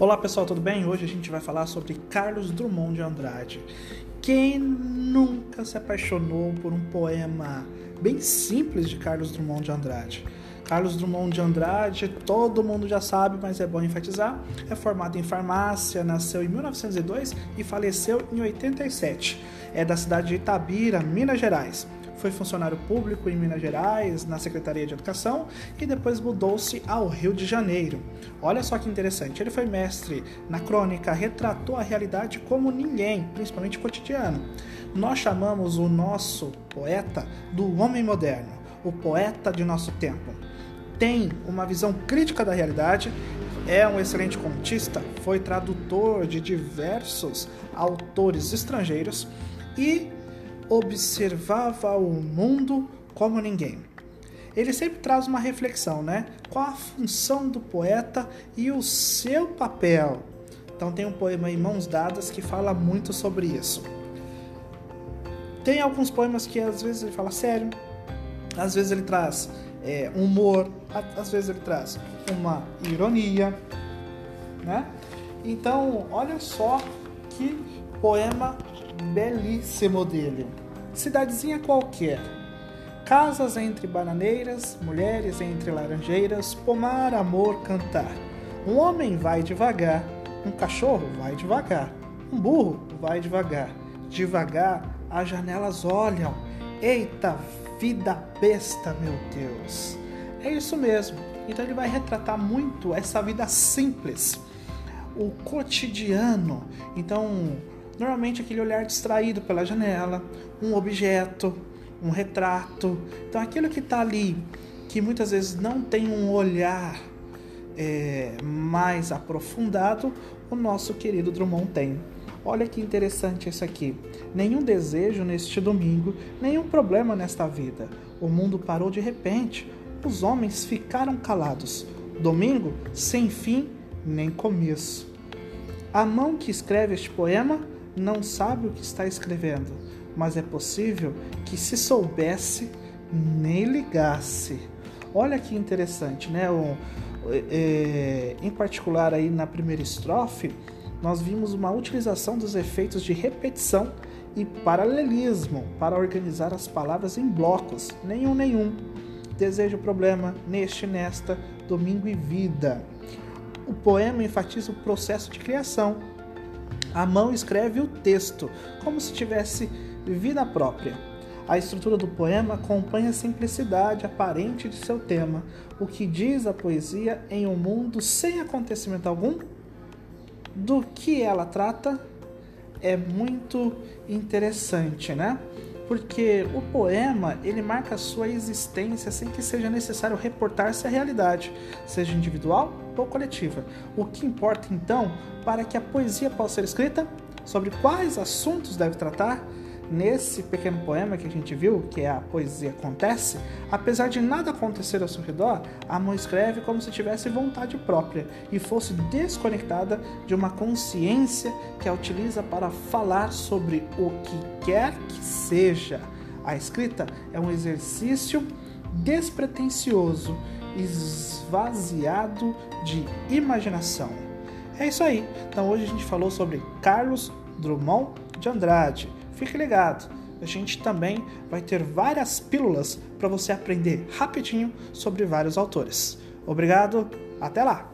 Olá pessoal, tudo bem? Hoje a gente vai falar sobre Carlos Drummond de Andrade. Quem nunca se apaixonou por um poema bem simples de Carlos Drummond de Andrade? Carlos Drummond de Andrade, todo mundo já sabe, mas é bom enfatizar, é formado em farmácia, nasceu em 1902 e faleceu em 87. É da cidade de Itabira, Minas Gerais foi funcionário público em Minas Gerais, na Secretaria de Educação, e depois mudou-se ao Rio de Janeiro. Olha só que interessante, ele foi mestre na crônica, retratou a realidade como ninguém, principalmente cotidiano. Nós chamamos o nosso poeta do homem moderno, o poeta de nosso tempo. Tem uma visão crítica da realidade, é um excelente contista, foi tradutor de diversos autores estrangeiros e observava o mundo como ninguém. Ele sempre traz uma reflexão, né? Qual a função do poeta e o seu papel. Então tem um poema em Mãos Dadas que fala muito sobre isso. Tem alguns poemas que às vezes ele fala sério, às vezes ele traz é, humor, às vezes ele traz uma ironia, né? Então, olha só que poema belíssimo dele. Cidadezinha qualquer. Casas entre bananeiras, mulheres entre laranjeiras, pomar, amor, cantar. Um homem vai devagar, um cachorro vai devagar, um burro vai devagar. Devagar as janelas olham. Eita vida besta, meu Deus. É isso mesmo. Então ele vai retratar muito essa vida simples, o cotidiano. Então, Normalmente aquele olhar distraído pela janela, um objeto, um retrato. Então aquilo que está ali, que muitas vezes não tem um olhar é, mais aprofundado, o nosso querido Drummond tem. Olha que interessante isso aqui. Nenhum desejo neste domingo, nenhum problema nesta vida. O mundo parou de repente. Os homens ficaram calados. Domingo sem fim nem começo. A mão que escreve este poema não sabe o que está escrevendo, mas é possível que, se soubesse, nem ligasse. Olha que interessante, né? O, é, em particular, aí na primeira estrofe, nós vimos uma utilização dos efeitos de repetição e paralelismo para organizar as palavras em blocos. Nenhum, nenhum. Desejo, problema, neste, nesta, domingo e vida. O poema enfatiza o processo de criação, a mão escreve o texto, como se tivesse vida própria. A estrutura do poema acompanha a simplicidade aparente de seu tema, o que diz a poesia em um mundo sem acontecimento algum. Do que ela trata é muito interessante, né? Porque o poema ele marca a sua existência sem que seja necessário reportar-se à realidade, seja individual ou coletiva. O que importa então para que a poesia possa ser escrita? Sobre quais assuntos deve tratar? Nesse pequeno poema que a gente viu, que é a poesia acontece, apesar de nada acontecer ao seu redor, a mão escreve como se tivesse vontade própria e fosse desconectada de uma consciência que a utiliza para falar sobre o que quer que seja. A escrita é um exercício despretensioso esvaziado de imaginação. É isso aí. Então hoje a gente falou sobre Carlos Drummond de Andrade. Fique ligado. A gente também vai ter várias pílulas para você aprender rapidinho sobre vários autores. Obrigado, até lá!